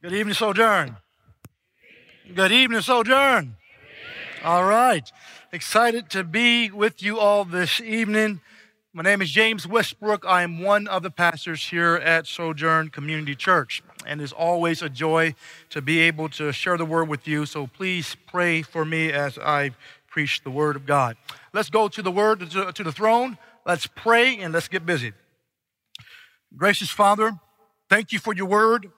Good evening, Sojourn. Good evening, Sojourn. All right. Excited to be with you all this evening. My name is James Westbrook. I am one of the pastors here at Sojourn Community Church. And it's always a joy to be able to share the word with you. So please pray for me as I preach the word of God. Let's go to the word, to, the throne. Let's pray and let's get busy. Gracious Father, thank you for your word.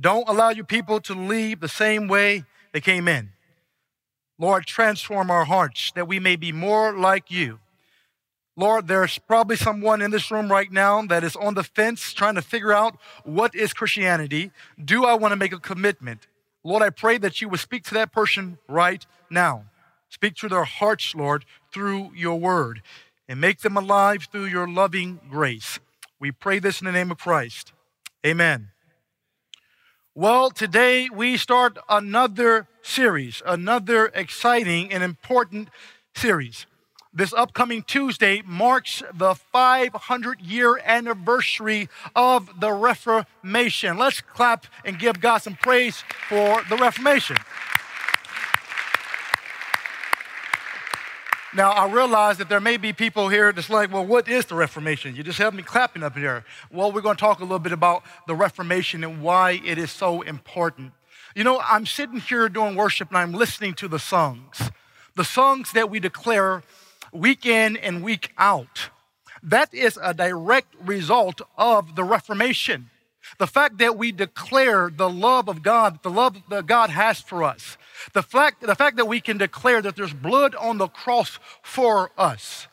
Don't allow your people to leave the same way they came in. Lord, transform our hearts that we may be more like you. Lord, there's probably someone in this room right now that is on the fence trying to figure out what is Christianity. Do I want to make a commitment? Lord, I pray that you would speak to that person right now. Speak to their hearts, Lord, through your word and make them alive through your loving grace. We pray this in the name of Christ. Amen. Well, today we start another series, another exciting and important series. This upcoming Tuesday marks the 500 year anniversary of the Reformation. Let's clap and give God some praise for the Reformation. Now, I realize that there may be people here that's like, well, what is the Reformation? You just have me clapping up here. Well, we're going to talk a little bit about the Reformation and why it is so important. You know, I'm sitting here doing worship and I'm listening to the songs, the songs that we declare week in and week out. That is a direct result of the Reformation. The fact that we declare the love of God, the love that God has for us, the fact, the fact that we can declare that there's blood on the cross for us.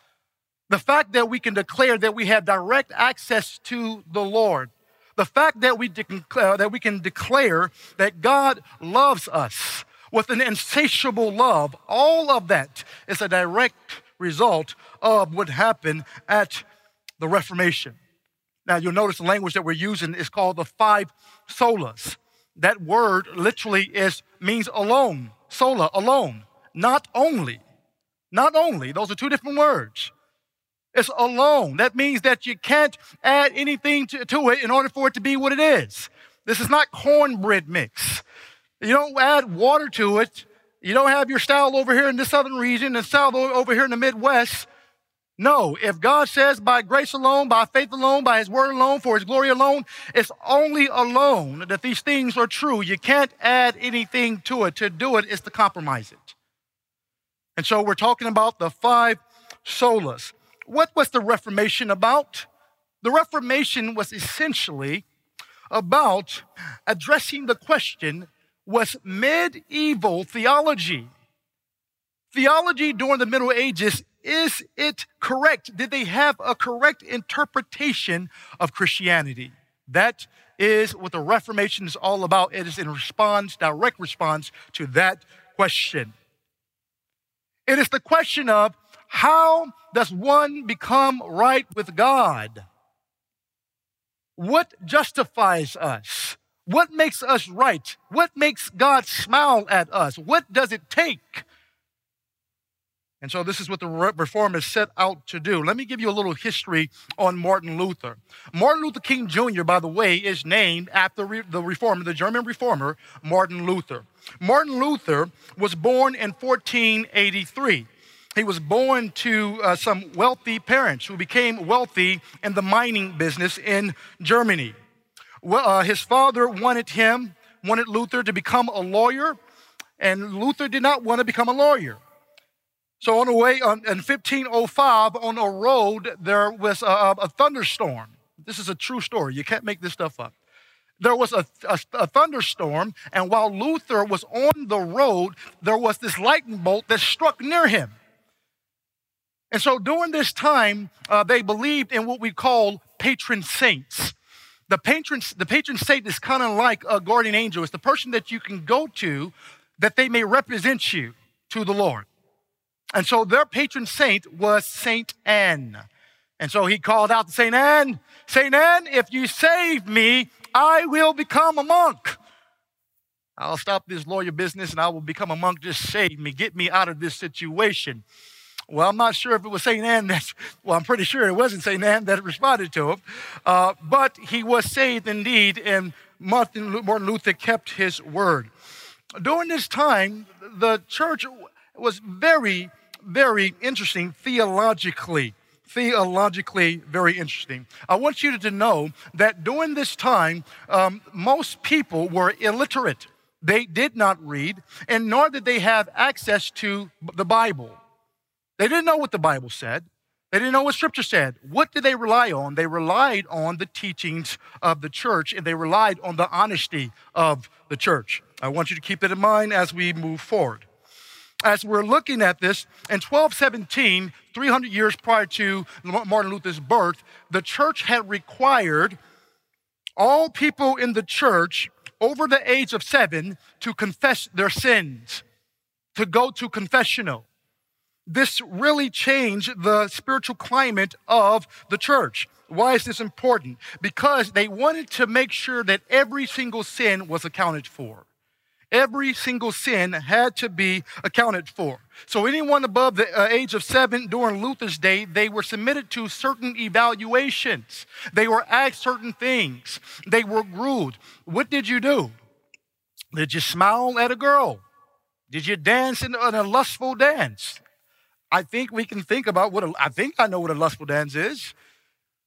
The fact that we can declare that we have direct access to the Lord. The fact that we, uh, that we can declare that God loves us with an insatiable love, all of that is a direct result of what happened at the Reformation. Now, you'll notice the language that we're using is called the five solas. That word literally is means alone, sola, alone, not only. Not only. Those are two different words. It's alone. That means that you can't add anything to, to it in order for it to be what it is. This is not cornbread mix. You don't add water to it. You don't have your style over here in the southern region and style over here in the Midwest. No, if God says by grace alone, by faith alone, by his word alone, for his glory alone, it's only alone that these things are true. You can't add anything to it. To do it is to compromise it. And so we're talking about the five solas. What was the Reformation about? The Reformation was essentially about addressing the question was medieval theology theology during the Middle Ages is it correct? Did they have a correct interpretation of Christianity? That is what the Reformation is all about. It is in response, direct response to that question. It is the question of how does one become right with God? What justifies us? What makes us right? What makes God smile at us? What does it take and so this is what the reformers set out to do. Let me give you a little history on Martin Luther. Martin Luther King Jr., by the way, is named after the reformer, the German reformer, Martin Luther. Martin Luther was born in 1483. He was born to uh, some wealthy parents who became wealthy in the mining business in Germany. Well, uh, his father wanted him, wanted Luther to become a lawyer, and Luther did not want to become a lawyer. So on the way on, in 1505 on a road, there was a, a, thunderstorm. This is a true story. You can't make this stuff up. There was a, a, a thunderstorm, and while Luther was on the road, there was this lightning bolt that struck near him. And so during this time, uh, they believed in what we call patron saints. The patron, the patron saint is kind of like a guardian angel. It's the person that you can go to that they may represent you to the Lord. And so their patron saint was Saint Anne. And so he called out to Saint Anne, Saint Anne, if you save me, I will become a monk. I'll stop this lawyer business and I will become a monk. Just save me, get me out of this situation. Well, I'm not sure if it was St. Anne that, well, I'm pretty sure it wasn't St. Anne that responded to him. Uh, but he was saved indeed, and Martin Luther kept his word. During this time, the church was very, very interesting theologically. Theologically, very interesting. I want you to know that during this time, um, most people were illiterate. They did not read, and nor did they have access to the Bible. They didn't know what the Bible said. They didn't know what Scripture said. What did they rely on? They relied on the teachings of the church and they relied on the honesty of the church. I want you to keep that in mind as we move forward. As we're looking at this, in 1217, 300 years prior to Martin Luther's birth, the church had required all people in the church over the age of seven to confess their sins, to go to confessional this really changed the spiritual climate of the church. Why is this important? Because they wanted to make sure that every single sin was accounted for. Every single sin had to be accounted for. So, anyone above the uh, age of seven during Luther's day, they were submitted to certain evaluations. They were asked certain things. They were groomed. What did you do? Did you smile at a girl? Did you dance in a lustful dance? I think we can think about what a, I think I know what a lustful dance is.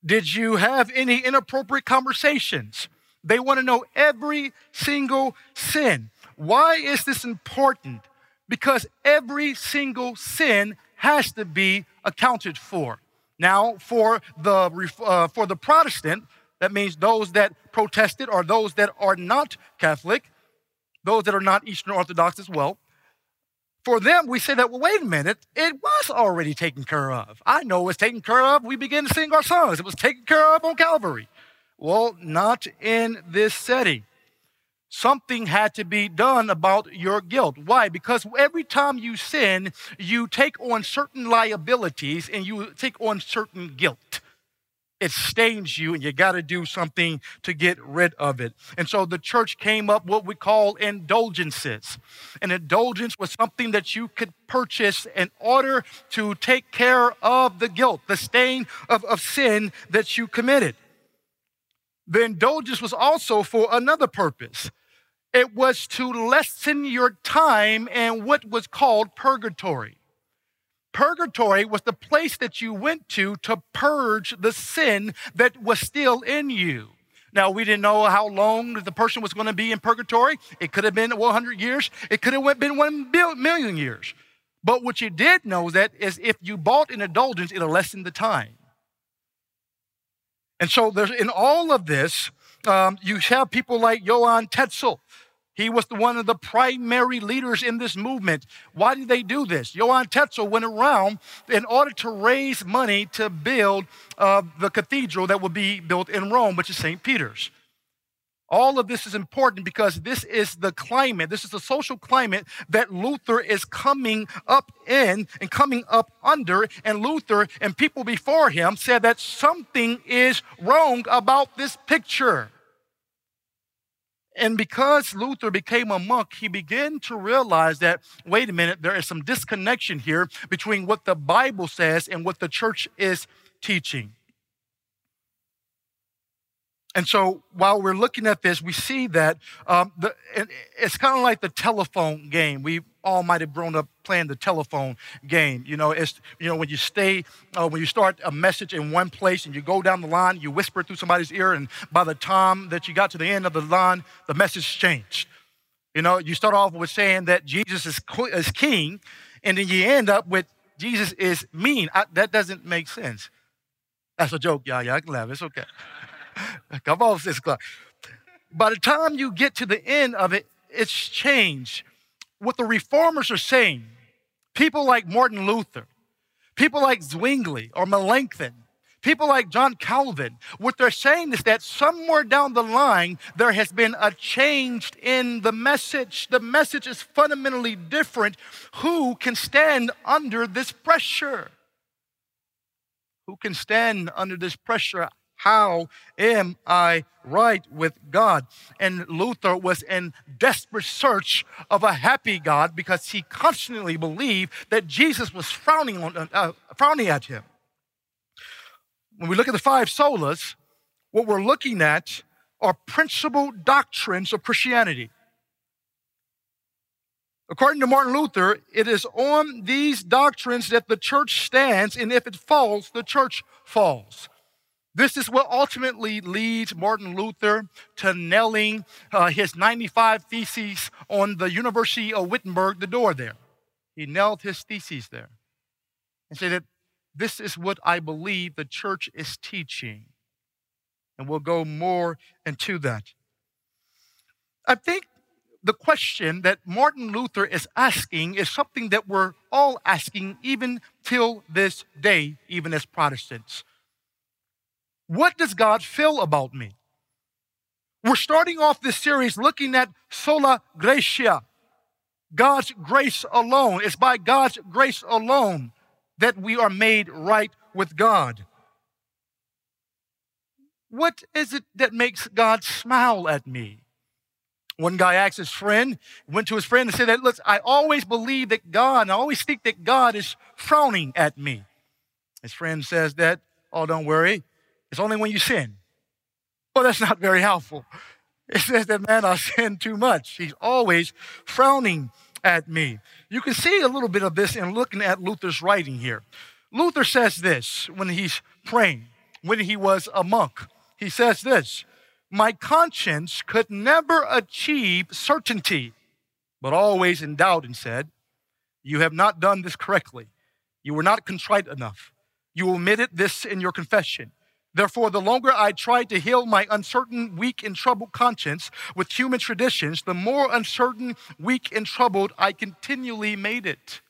Did you have any inappropriate conversations? They want to know every single sin. Why is this important? Because every single sin has to be accounted for. Now, for the uh, for the Protestant, that means those that protested or those that are not Catholic, those that are not Eastern Orthodox as well for them, we say that, well, wait a minute, it was already taken care of. I know it was taken care of. We begin to sing our songs. It was taken care of on Calvary. Well, not in this setting. Something had to be done about your guilt. Why? Because every time you sin, you take on certain liabilities and you take on certain guilt it stains you and you got to do something to get rid of it. And so the church came up what we call indulgences. An indulgence was something that you could purchase in order to take care of the guilt, the stain of, of sin that you committed. The indulgence was also for another purpose. It was to lessen your time in what was called purgatory. Purgatory was the place that you went to to purge the sin that was still in you. Now, we didn't know how long the person was going to be in purgatory. It could have been 100 years. It could have been 1 million years. But what you did know that is if you bought an indulgence, it'll lessen the time. And so there's in all of this, um, you have people like Johann Tetzel, he was the, one of the primary leaders in this movement. Why did they do this? Johann Tetzel went around in order to raise money to build uh, the cathedral that would be built in Rome, which is St. Peter's. All of this is important because this is the climate, this is the social climate that Luther is coming up in and coming up under. And Luther and people before him said that something is wrong about this picture. And because Luther became a monk, he began to realize that, wait a minute, there is some disconnection here between what the Bible says and what the church is teaching. And so while we're looking at this, we see that um, the, it's kind of like the telephone game. We all might have grown up playing the telephone game. You know, it's you know when you stay, uh, when you start a message in one place and you go down the line, you whisper through somebody's ear, and by the time that you got to the end of the line, the message changed. You know, you start off with saying that Jesus is, is king, and then you end up with Jesus is mean. I, that doesn't make sense. That's a joke, y'all. Y'all can laugh. It's okay. Come on, Clark. By the time you get to the end of it, it's changed. What the reformers are saying, people like Martin Luther, people like Zwingli or Melanchthon, people like John Calvin, what they're saying is that somewhere down the line, there has been a change in the message. The message is fundamentally different. Who can stand under this pressure? Who can stand under this pressure? How am I right with God? And Luther was in desperate search of a happy God because he constantly believed that Jesus was frowning, on, uh, frowning at him. When we look at the five solas, what we're looking at are principal doctrines of Christianity. According to Martin Luther, it is on these doctrines that the church stands, and if it falls, the church falls. This is what ultimately leads Martin Luther to nailing uh, his 95 theses on the University of Wittenberg, the door there. He nailed his theses there and said that this is what I believe the church is teaching. And we'll go more into that. I think the question that Martin Luther is asking is something that we're all asking even till this day, even as Protestants. What does God feel about me? We're starting off this series looking at sola gratia, God's grace alone. It's by God's grace alone that we are made right with God. What is it that makes God smile at me? One guy asked his friend, went to his friend and said that, look, I always believe that God, I always think that God is frowning at me. His friend says that, oh, don't worry. It's only when you sin. Well, that's not very helpful. It says that, man, I sin too much. He's always frowning at me. You can see a little bit of this in looking at Luther's writing here. Luther says this when he's praying, when he was a monk. He says this My conscience could never achieve certainty, but always in doubt, and said, You have not done this correctly. You were not contrite enough. You omitted this in your confession. Therefore, the longer I tried to heal my uncertain, weak, and troubled conscience with human traditions, the more uncertain, weak, and troubled I continually made it.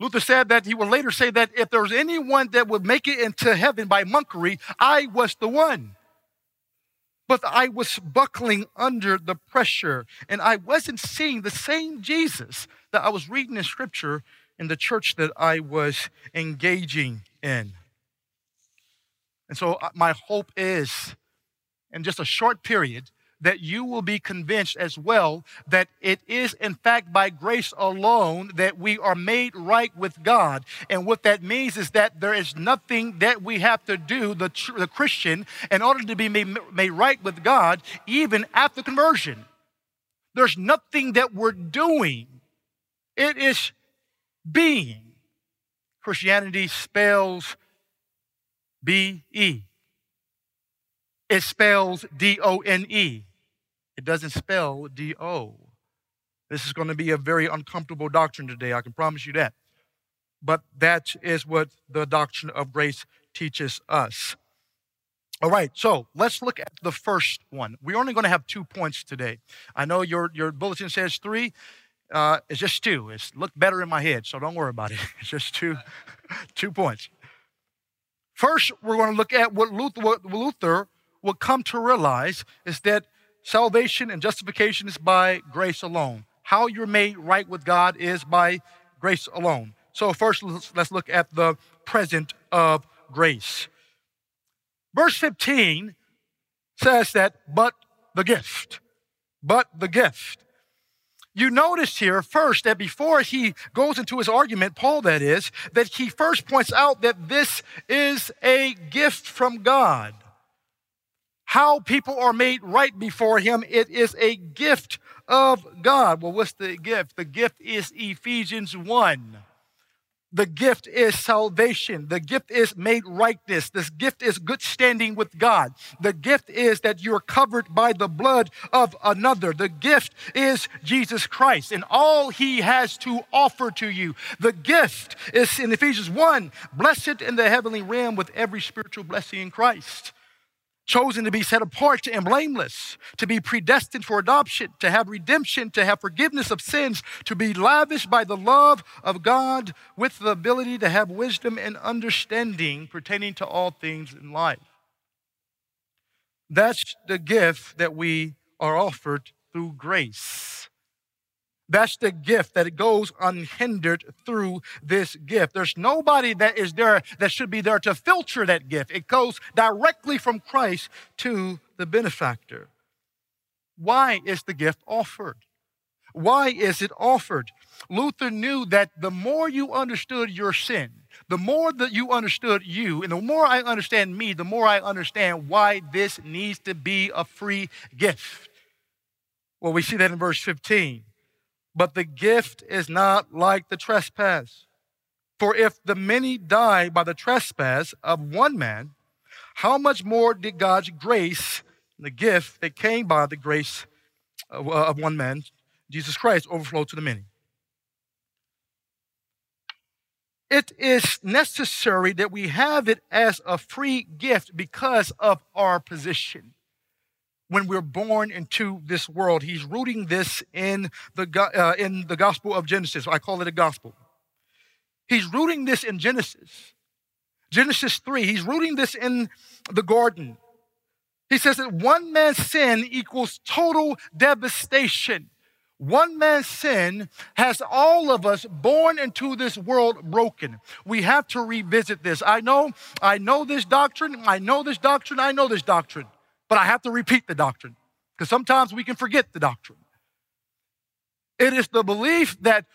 Luther said that he would later say that if there was anyone that would make it into heaven by monkery, I was the one. But I was buckling under the pressure, and I wasn't seeing the same Jesus that I was reading in scripture in the church that I was engaging in. And so, uh, my hope is in just a short period that you will be convinced as well that it is, in fact, by grace alone that we are made right with God. And what that means is that there is nothing that we have to do, the, the Christian, in order to be made, made right with God, even after conversion. There's nothing that we're doing, it is being. Christianity spells B E. It spells D O N E. It doesn't spell D O. This is going to be a very uncomfortable doctrine today, I can promise you that. But that is what the doctrine of grace teaches us. All right, so let's look at the first one. We're only going to have two points today. I know your, your bulletin says three. Uh, it's just two. It's looked better in my head, so don't worry about it. It's just two, two points. First, we're going to look at what Luther, what Luther will come to realize is that salvation and justification is by grace alone. How you're made right with God is by grace alone. So, first, let's look at the present of grace. Verse 15 says that, but the gift, but the gift. You notice here first that before he goes into his argument, Paul that is, that he first points out that this is a gift from God. How people are made right before him, it is a gift of God. Well, what's the gift? The gift is Ephesians 1. The gift is salvation. The gift is made rightness. This gift is good standing with God. The gift is that you're covered by the blood of another. The gift is Jesus Christ and all he has to offer to you. The gift is in Ephesians 1 blessed in the heavenly realm with every spiritual blessing in Christ chosen to be set apart and blameless, to be predestined for adoption, to have redemption, to have forgiveness of sins, to be lavished by the love of God with the ability to have wisdom and understanding pertaining to all things in life. That's the gift that we are offered through grace. That's the gift that it goes unhindered through this gift. There's nobody that is there that should be there to filter that gift. It goes directly from Christ to the benefactor. Why is the gift offered? Why is it offered? Luther knew that the more you understood your sin, the more that you understood you, and the more I understand me, the more I understand why this needs to be a free gift. Well, we see that in verse 15. But the gift is not like the trespass. For if the many die by the trespass of one man, how much more did God's grace, the gift that came by the grace of, uh, of one man, Jesus Christ, overflow to the many? It is necessary that we have it as a free gift because of our position. When we're born into this world, he's rooting this in the, uh, in the Gospel of Genesis. I call it a gospel. He's rooting this in Genesis. Genesis 3, he's rooting this in the garden. He says that one man's sin equals total devastation. One man's sin has all of us born into this world broken. We have to revisit this. I know, I know this doctrine, I know this doctrine, I know this doctrine, but I have to repeat the doctrine because sometimes we can forget the doctrine. It is the belief that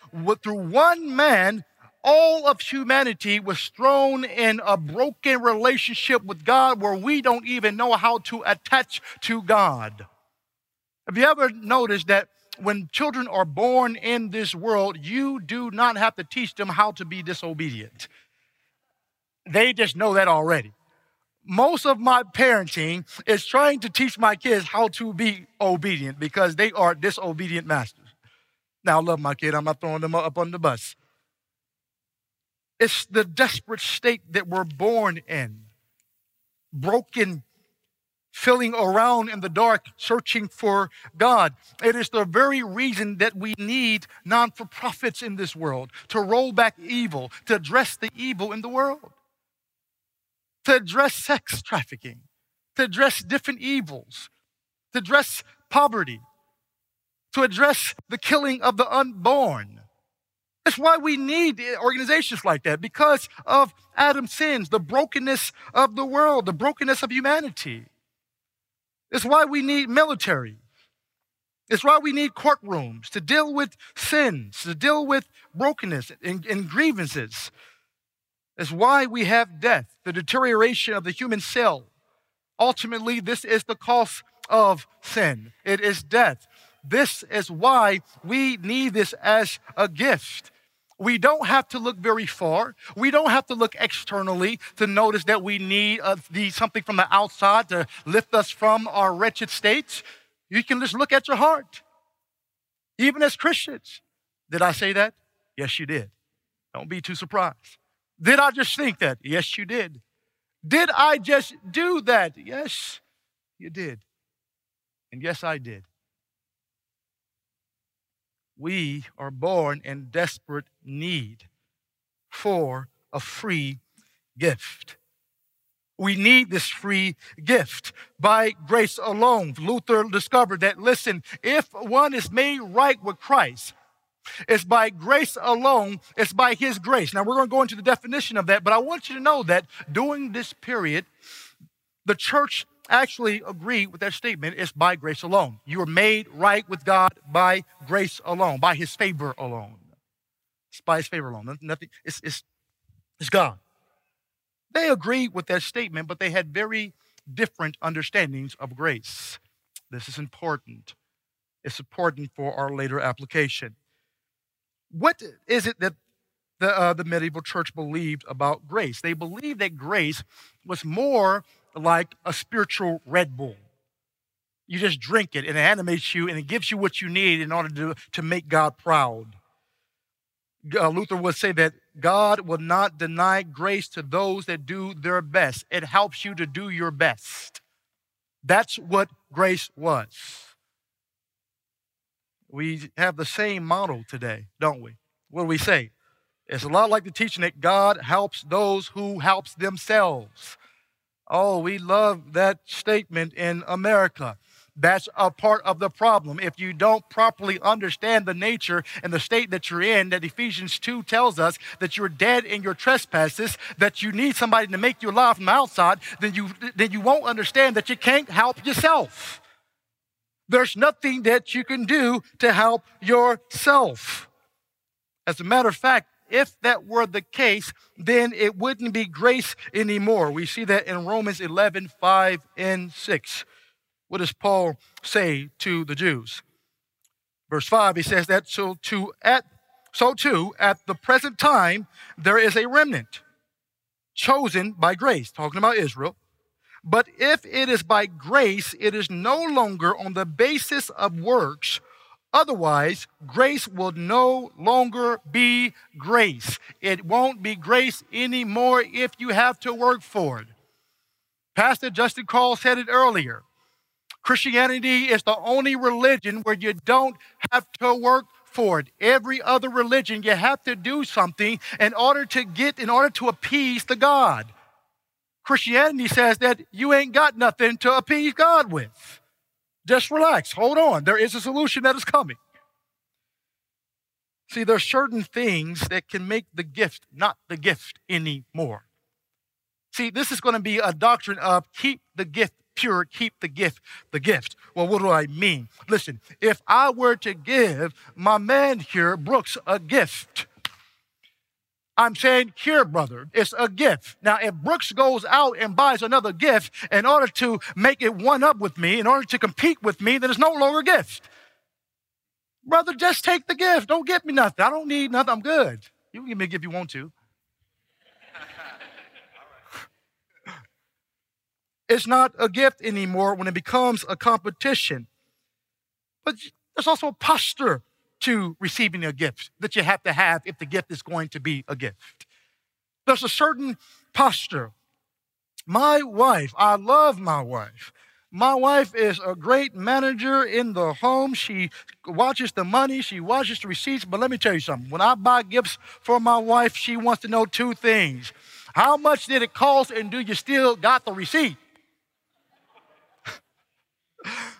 through one man, all of humanity was thrown in a broken relationship with God where we don't even know how to attach to God. Have you ever noticed that when children are born in this world, you do not have to teach them how to be disobedient. They just know that already. Most of my parenting is trying to teach my kids how to be obedient because they are disobedient masters. Now, I love my kid. I'm not throwing them up on the bus. It's the desperate state that we're born in. Broken filling around in the dark searching for God. It is the very reason that we need non for profits in this world to roll back evil, to address the evil in the world, to address sex trafficking, to address different evils, to address poverty, to address the killing of the unborn. That's why we need organizations like that because of Adam's sins, the brokenness of the world, the brokenness of humanity. It's why we need military. It's why we need courtrooms to deal with sins, to deal with brokenness and, and grievances. It's why we have death, the deterioration of the human cell. Ultimately, this is the cost of sin. It is death. This is why we need this as a gift. We don't have to look very far. We don't have to look externally to notice that we need uh, the, something from the outside to lift us from our wretched states. You can just look at your heart. Even as Christians. Did I say that? Yes, you did. Don't be too surprised. Did I just think that? Yes, you did. Did I just do that? Yes, you did. And yes, I did we are born in desperate need for a free gift. We need this free gift by grace alone. Luther discovered that, listen, if one is made right with Christ, it's by grace alone, it's by his grace. Now, we're going to go into the definition of that, but I want you to know that during this period, the church actually agreed with that statement. It's by grace alone. You are made right with God by grace alone, by his favor alone. It's by his favor alone. Nothing, it's, it's, it's God. They agreed with that statement, but they had very different understandings of grace. This is important. It's important for our later application. What is it that the, uh, the medieval church believed about grace? They believed that grace was more like a spiritual Red Bull. You just drink it and it animates you and it gives you what you need in order to, to make God proud. Uh, Luther would say that God will not deny grace to those that do their best. It helps you to do your best. That's what grace was. We have the same model today, don't we? What do we say? It's a lot like the teaching that God helps those who helps themselves. Oh, we love that statement in America. That's a part of the problem. If you don't properly understand the nature and the state that you're in, that Ephesians 2 tells us that you're dead in your trespasses, that you need somebody to make you alive from outside, then you, then you won't understand that you can't help yourself. There's nothing that you can do to help yourself. As a matter of fact, if that were the case, then it wouldn't be grace anymore. We see that in Romans 11, 5 and 6. What does Paul say to the Jews? Verse 5, he says that so to at so too at the present time there is a remnant chosen by grace, talking about Israel. But if it is by grace, it is no longer on the basis of works. Otherwise, grace will no longer be grace. It won't be grace anymore if you have to work for it. Pastor Justin Call said it earlier. Christianity is the only religion where you don't have to work for it. Every other religion, you have to do something in order to get, in order to appease the God. Christianity says that you ain't got nothing to appease God with. Just relax, hold on. There is a solution that is coming. See, there are certain things that can make the gift not the gift anymore. See, this is going to be a doctrine of keep the gift pure, keep the gift the gift. Well, what do I mean? Listen, if I were to give my man here, Brooks, a gift, I'm saying, here, brother, it's a gift. Now, if Brooks goes out and buys another gift in order to make it one up with me, in order to compete with me, then it's no longer a gift. Brother, just take the gift. Don't get me nothing. I don't need nothing. I'm good. You can give me a gift if you want to. it's not a gift anymore when it becomes a competition. But there's also a posture to receiving a gift that you have to have if the gift is going to be a gift. There's a certain posture. My wife, I love my wife. My wife is a great manager in the home. She watches the money, she watches the receipts. But let me tell you something. When I buy gifts for my wife, she wants to know two things How much did it cost, and do you still got the receipt?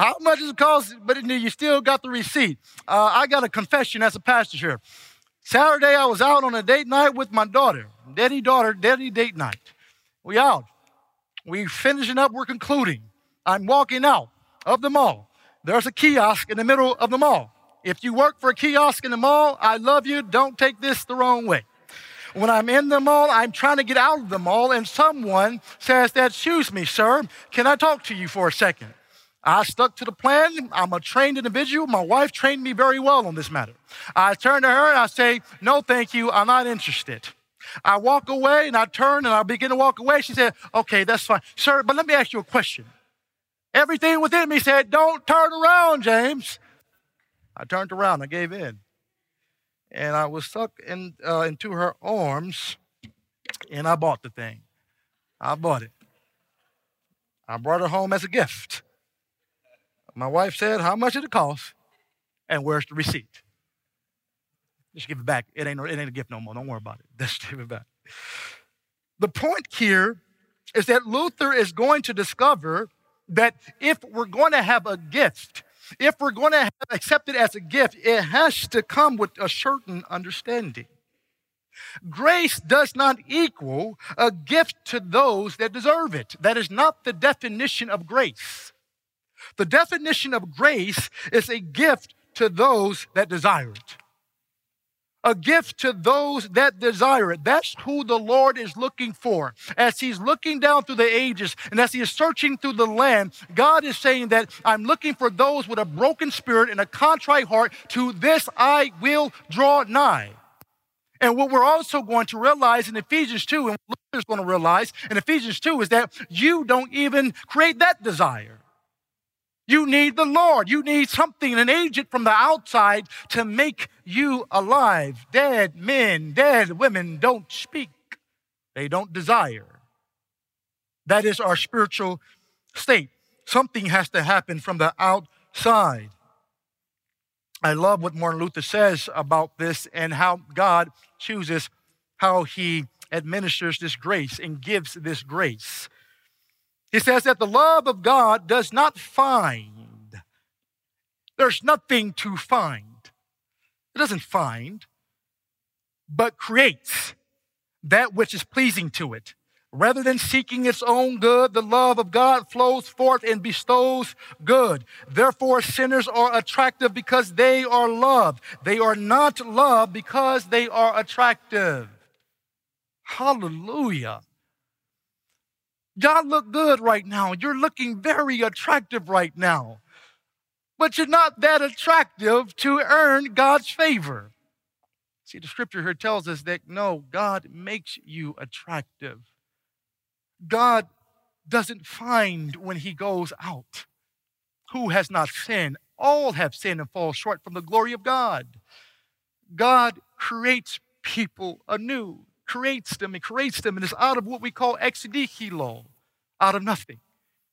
How much does it cost? But you still got the receipt. Uh, I got a confession as a pastor here. Saturday, I was out on a date night with my daughter. Daddy, daughter, daddy date night. We out. We finishing up, we're concluding. I'm walking out of the mall. There's a kiosk in the middle of the mall. If you work for a kiosk in the mall, I love you. Don't take this the wrong way. When I'm in the mall, I'm trying to get out of the mall, and someone says that, excuse me, sir, can I talk to you for a second? I stuck to the plan. I'm a trained individual. My wife trained me very well on this matter. I turn to her and I say, No, thank you. I'm not interested. I walk away and I turn and I begin to walk away. She said, Okay, that's fine. Sir, but let me ask you a question. Everything within me said, Don't turn around, James. I turned around. I gave in. And I was stuck in, uh, into her arms and I bought the thing. I bought it. I brought it home as a gift. My wife said, How much did it cost? And where's the receipt? Just give it back. It ain't, it ain't a gift no more. Don't worry about it. Just give it back. The point here is that Luther is going to discover that if we're going to have a gift, if we're going to accept it as a gift, it has to come with a certain understanding. Grace does not equal a gift to those that deserve it. That is not the definition of grace. The definition of grace is a gift to those that desire it. A gift to those that desire it. That's who the Lord is looking for. As He's looking down through the ages and as He is searching through the land, God is saying that I'm looking for those with a broken spirit and a contrite heart. To this I will draw nigh. And what we're also going to realize in Ephesians 2, and Luther's going to realize in Ephesians 2, is that you don't even create that desire. You need the Lord. You need something, an agent from the outside to make you alive. Dead men, dead women don't speak, they don't desire. That is our spiritual state. Something has to happen from the outside. I love what Martin Luther says about this and how God chooses how he administers this grace and gives this grace. He says that the love of God does not find. There's nothing to find. It doesn't find, but creates that which is pleasing to it. Rather than seeking its own good, the love of God flows forth and bestows good. Therefore, sinners are attractive because they are loved. They are not loved because they are attractive. Hallelujah. Y'all look good right now. You're looking very attractive right now. But you're not that attractive to earn God's favor. See, the scripture here tells us that no, God makes you attractive. God doesn't find when he goes out. Who has not sinned? All have sinned and fall short from the glory of God. God creates people anew, creates them and creates them, and it's out of what we call ex nihilo, out of nothing.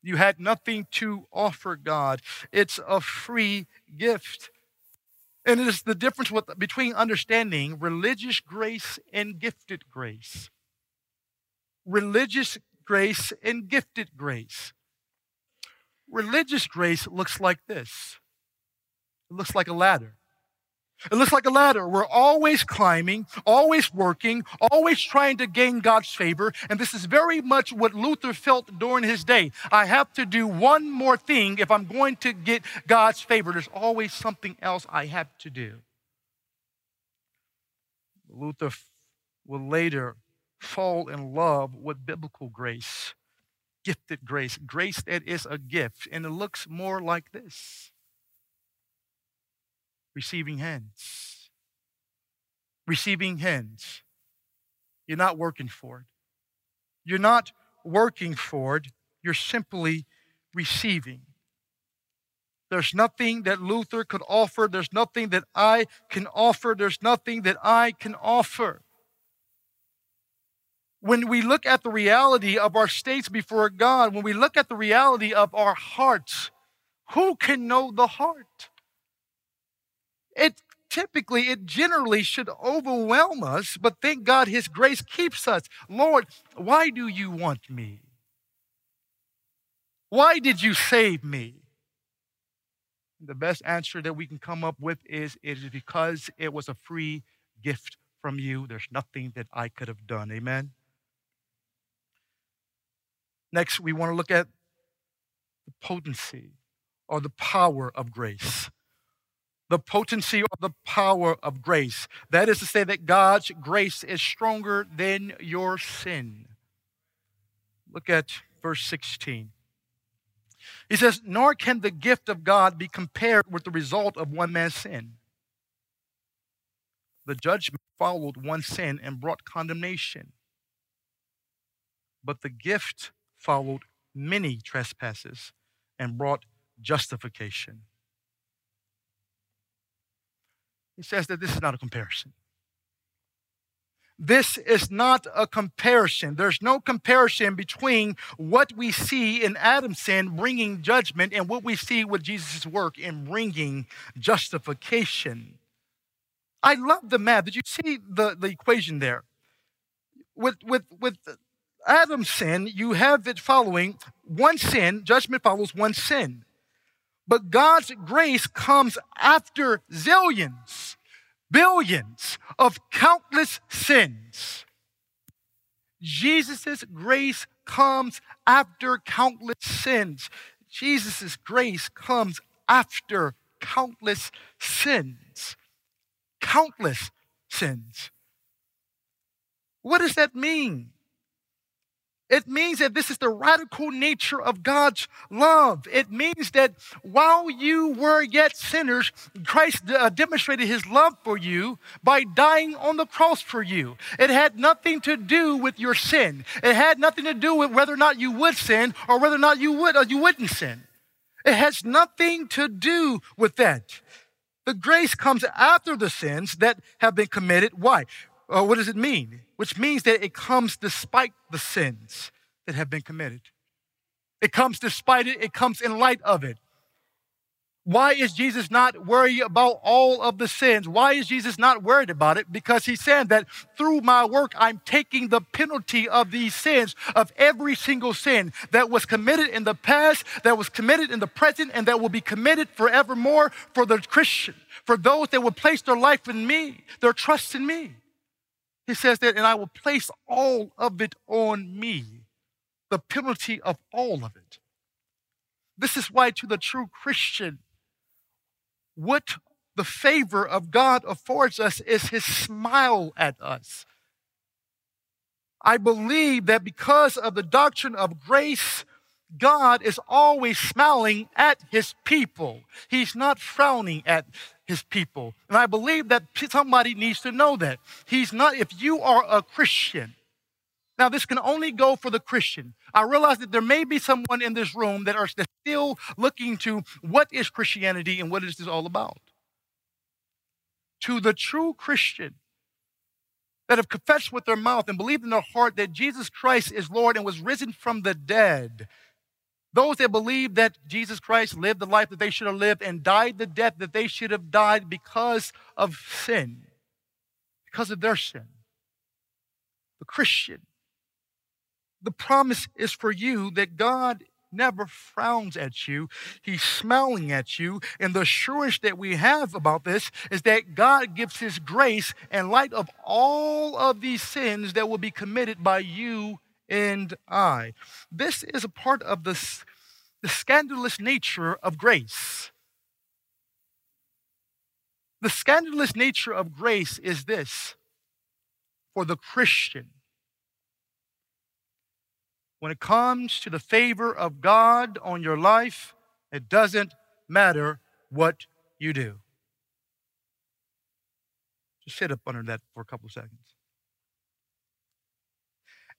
You had nothing to offer God. It's a free gift. And it is the difference with, between understanding religious grace and gifted grace. Religious grace and gifted grace. Religious grace looks like this it looks like a ladder. It looks like a ladder. We're always climbing, always working, always trying to gain God's favor. And this is very much what Luther felt during his day. I have to do one more thing if I'm going to get God's favor. There's always something else I have to do. Luther will later fall in love with biblical grace, gifted grace, grace that is a gift. And it looks more like this receiving hands. Receiving hands. You're not working for it. You're not working for it, you're simply receiving. There's nothing that Luther could offer. There's nothing that I can offer. There's nothing that I can offer when we look at the reality of our states before God, when we look at the reality of our hearts, who can know the heart? It typically, it generally should overwhelm us, but thank God His grace keeps us. Lord, why do you want me? Why did you save me? The best answer that we can come up with is it is because it was a free gift from you. There's nothing that I could have done. Amen. Next, we want to look at the potency or the power of grace. The potency or the power of grace. That is to say, that God's grace is stronger than your sin. Look at verse 16. He says, Nor can the gift of God be compared with the result of one man's sin. The judgment followed one sin and brought condemnation. But the gift followed many trespasses and brought justification. He says that this is not a comparison. This is not a comparison. There's no comparison between what we see in Adam's sin bringing judgment and what we see with Jesus' work in bringing justification. I love the math. Did you see the, the equation there? With, with, with Adam's sin, you have it following one sin, judgment follows one sin. But God's grace comes after zillions, billions of countless sins. Jesus' grace comes after countless sins. Jesus' grace comes after countless sins. Countless sins. What does that mean? It means that this is the radical nature of God's love. It means that while you were yet sinners, Christ uh, demonstrated his love for you by dying on the cross for you. It had nothing to do with your sin. It had nothing to do with whether or not you would sin or whether or not you would or you wouldn't sin. It has nothing to do with that. The grace comes after the sins that have been committed. Why? Uh, what does it mean? Which means that it comes despite the sins that have been committed. It comes despite it, it comes in light of it. Why is Jesus not worried about all of the sins? Why is Jesus not worried about it? Because he's saying that through my work, I'm taking the penalty of these sins, of every single sin that was committed in the past, that was committed in the present, and that will be committed forevermore for the Christian, for those that will place their life in me, their trust in me. He says that, and I will place all of it on me, the penalty of all of it. This is why, to the true Christian, what the favor of God affords us is his smile at us. I believe that because of the doctrine of grace, God is always smiling at his people. He's not frowning at his people. And I believe that somebody needs to know that. He's not, if you are a Christian, now this can only go for the Christian. I realize that there may be someone in this room that are still looking to what is Christianity and what is this all about. To the true Christian, that have confessed with their mouth and believed in their heart that Jesus Christ is Lord and was risen from the dead, those that believe that Jesus Christ lived the life that they should have lived and died the death that they should have died because of sin, because of their sin. The Christian. The promise is for you that God never frowns at you. He's smiling at you. And the assurance that we have about this is that God gives His grace in light of all of these sins that will be committed by you and I. This is a part of the, the scandalous nature of grace. The scandalous nature of grace is this for the Christian. When it comes to the favor of God on your life, it doesn't matter what you do. Just sit up under that for a couple of seconds.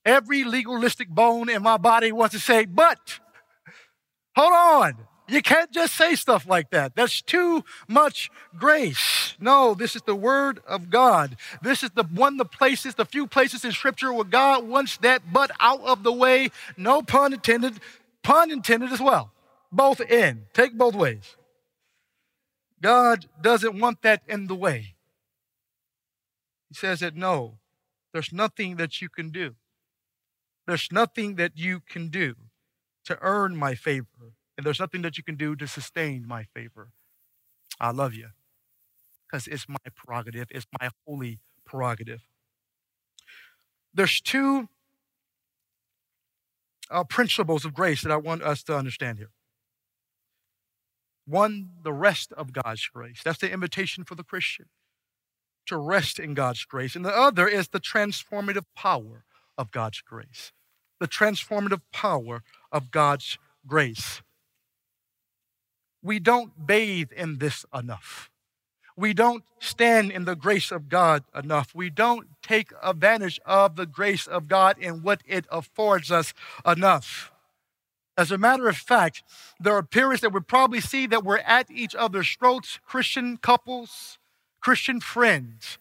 Every legalistic bone in my body wants to say, but hold on. You can't just say stuff like that. That's too much grace. No, this is the word of God. This is the one of the places, the few places in scripture where God wants that but out of the way. No pun intended, pun intended as well. Both in. Take both ways. God doesn't want that in the way. He says that no, there's nothing that you can do. There's nothing that you can do to earn my favor, and there's nothing that you can do to sustain my favor. I love you because it's my prerogative, it's my holy prerogative. There's two uh, principles of grace that I want us to understand here. One, the rest of God's grace. That's the invitation for the Christian to rest in God's grace. And the other is the transformative power of God's grace the transformative power of God's grace. We don't bathe in this enough. We don't stand in the grace of God enough. We don't take advantage of the grace of God and what it affords us enough. As a matter of fact, there are periods that we probably see that we're at each other's throats, Christian couples, Christian friends,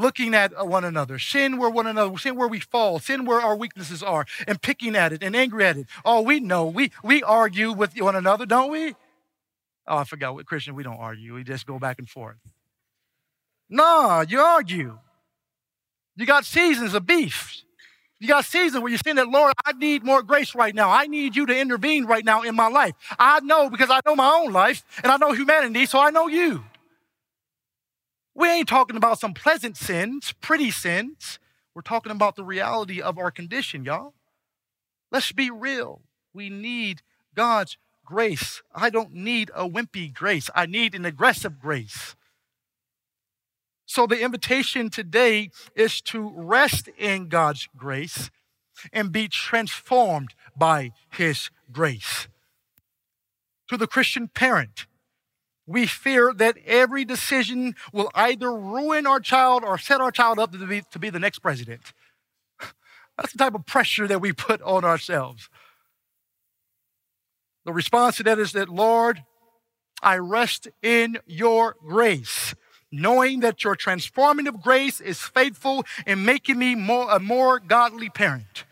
looking at uh, one another, sin where one another, sin where we fall, sin where our weaknesses are, and picking at it and angry at it. Oh, we know. We we argue with one another, don't we? Oh, I forgot what Christian, we don't argue. We just go back and forth. No, you argue. You got seasons of beef. You got seasons where you're saying that, Lord, I need more grace right now. I need you to intervene right now in my life. I know because I know my own life and I know humanity, so I know you. We ain't talking about some pleasant sins, pretty sins. We're talking about the reality of our condition, y'all. Let's be real. We need God's grace. I don't need a wimpy grace, I need an aggressive grace. So, the invitation today is to rest in God's grace and be transformed by His grace. To the Christian parent, we fear that every decision will either ruin our child or set our child up to be, to be the next president. That's the type of pressure that we put on ourselves. The response to that is that, Lord, I rest in your grace, knowing that your transformative grace is faithful in making me more, a more godly parent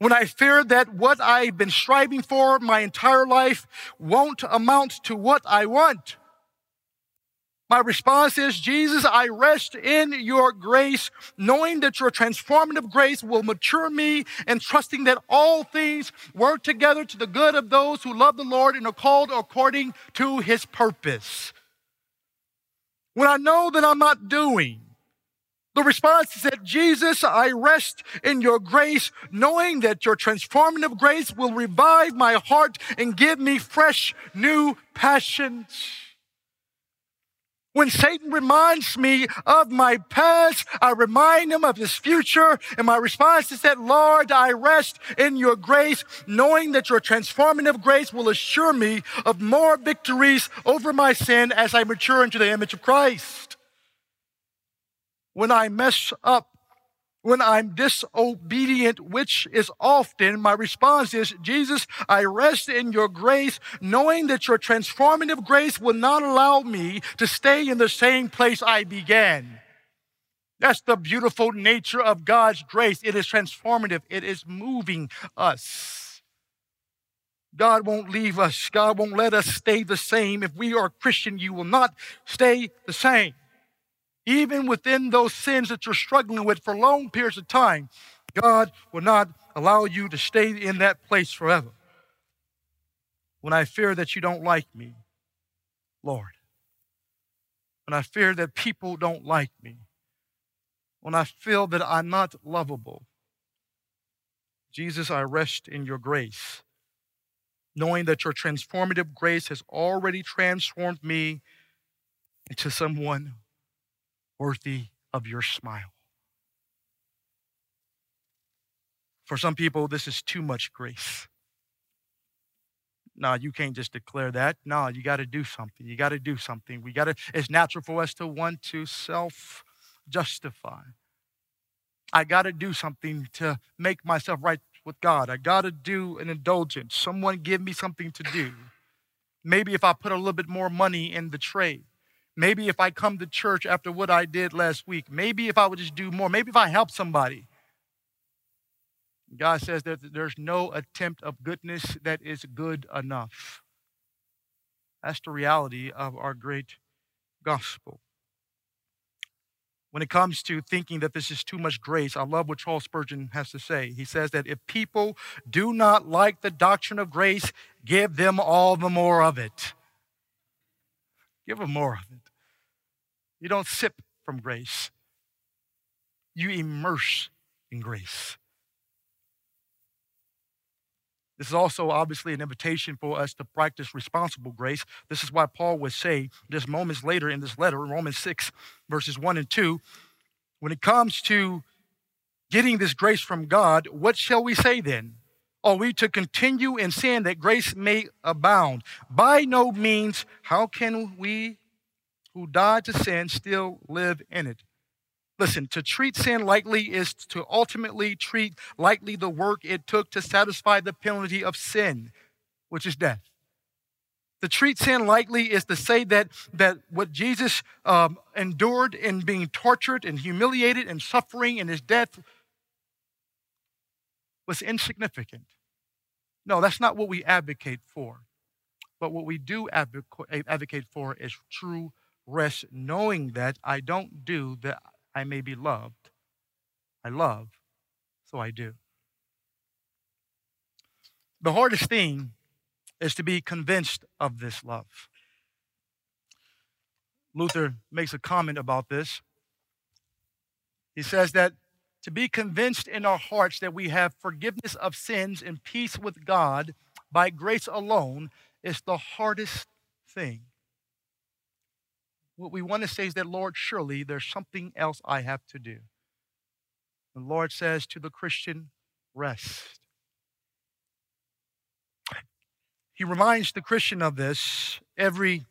when I fear that what I've been striving for my entire life won't amount to what I want. My response is, Jesus, I rest in your grace, knowing that your transformative grace will mature me and trusting that all things work together to the good of those who love the Lord and are called according to his purpose. When I know that I'm not doing The response is that Jesus, I rest in your grace, knowing that your transformative grace will revive my heart and give me fresh, new passions. When Satan reminds me of my past, I remind him of his future. And my response is that, Lord, I rest in your grace, knowing that your transformative grace will assure me of more victories over my sin as I mature into the image of Christ. When I mess up when I'm disobedient, which is often, my response is, Jesus, I rest in your grace, knowing that your transformative grace will not allow me to stay in the same place I began. That's the beautiful nature of God's grace. It is transformative, it is moving us. God won't leave us. God won't let us stay the same. If we are Christian, you will not stay the same even within those sins that you're struggling with for long periods of time, God will not allow you to stay in that place forever. When I fear that you don't like me, Lord, when I fear that people don't like me, when I feel that I'm not lovable, Jesus, I rest in your grace, knowing that your transformative grace has already transformed me into someone worthy of your smile. For some people, this is too much grace. No, you can't just declare that. No, you got to do something. You got to do something. We got to, it's natural for us to want to self justify. I got to do something to make myself right with God. I got to do an indulgence. Someone give me something to do. Maybe if I put a little bit more money in the trade. Maybe if I come to church after what I did last week, maybe if I would just do more, maybe if I help somebody. God says that there's no attempt of goodness that is good enough. That's the reality of our great gospel. When it comes to thinking that this is too much grace, I love what Charles Spurgeon has to say. He says that if people do not like the doctrine of grace, give them all the more of it. Give them more of it. You don't sip from grace, you immerse in grace. This is also obviously an invitation for us to practice responsible grace. This is why Paul would say just moments later in this letter, in Romans 6, verses 1 and 2, when it comes to getting this grace from God, what shall we say then? Are we to continue in sin that grace may abound? By no means. How can we who died to sin still live in it. Listen, to treat sin lightly is to ultimately treat lightly the work it took to satisfy the penalty of sin, which is death. To treat sin lightly is to say that, that what Jesus um, endured in being tortured and humiliated and suffering in his death was insignificant. No, that's not what we advocate for. But what we do advocate for is true rest knowing that I don't do that I may be loved. I love, so I do. The hardest thing is to be convinced of this love. Luther makes a comment about this. He says that to be convinced in our hearts that we have forgiveness of sins and peace with God by grace alone is the hardest thing what we want to say is that, Lord, surely there's something else I have to do. The Lord says to the Christian, rest. He reminds the Christian of this every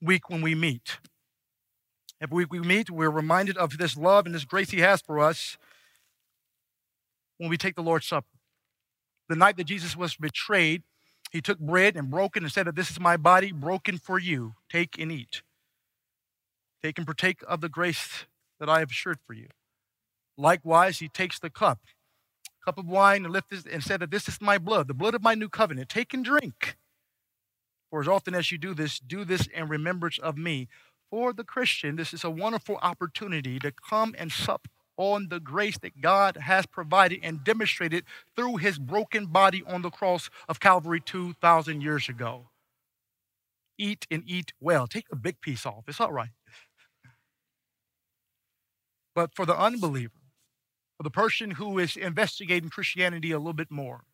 week when we meet. Every week we meet, we're reminded of this love and this grace He has for us when we take the Lord's Supper. The night that Jesus was betrayed, He took bread and broke it and said this is my body broken for you. Take and eat. Take and partake of the grace that I have assured for you. Likewise, he takes the cup, cup of wine, and lifted and said that this is my blood, the blood of my new covenant. Take and drink. For as often as you do this, do this in remembrance of me. For the Christian, this is a wonderful opportunity to come and sup on the grace that God has provided and demonstrated through his broken body on the cross of Calvary 2,000 years ago. Eat and eat well. Take a big piece off. It's all right. But for the unbeliever, for the person who is investigating Christianity a little bit more,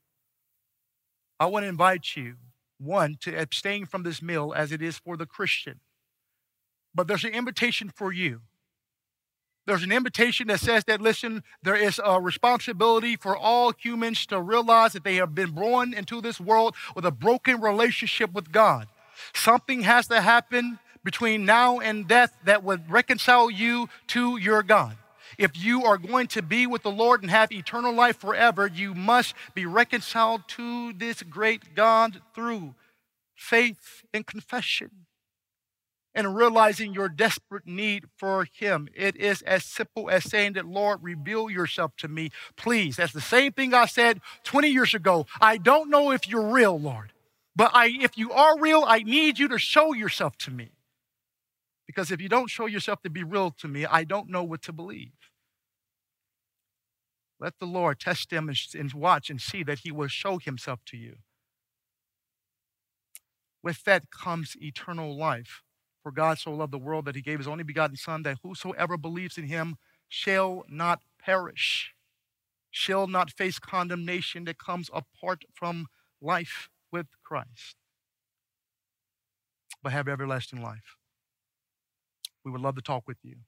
I want to invite you, one, to abstain from this meal as it is for the Christian. But there's an invitation for you. There's an invitation that says that, listen, there is a responsibility for all humans to realize that they have been born into this world with a broken relationship with God. Something has to happen between now and death that would reconcile you to your God. If you are going to be with the Lord and have eternal life forever, you must be reconciled to this great God through faith and confession and realizing your desperate need for Him. It is as simple as saying that, Lord, reveal yourself to me, please. That's the same thing I said 20 years ago. I don't know if you're real, Lord, but I, if you are real, I need you to show yourself to me. Because if you don't show yourself to be real to me, I don't know what to believe. Let the Lord test him and watch and see that he will show himself to you. With that comes eternal life. For God so loved the world that he gave his only begotten Son, that whosoever believes in him shall not perish, shall not face condemnation that comes apart from life with Christ, but have everlasting life. We would love to talk with you.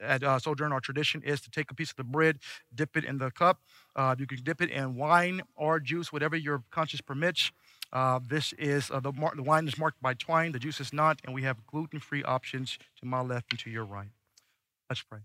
At uh, Sojourn, our tradition is to take a piece of the bread, dip it in the cup. Uh, you can dip it in wine or juice, whatever your conscience permits. Uh, this is uh, the, mar- the wine is marked by twine, the juice is not, and we have gluten free options to my left and to your right. Let's pray.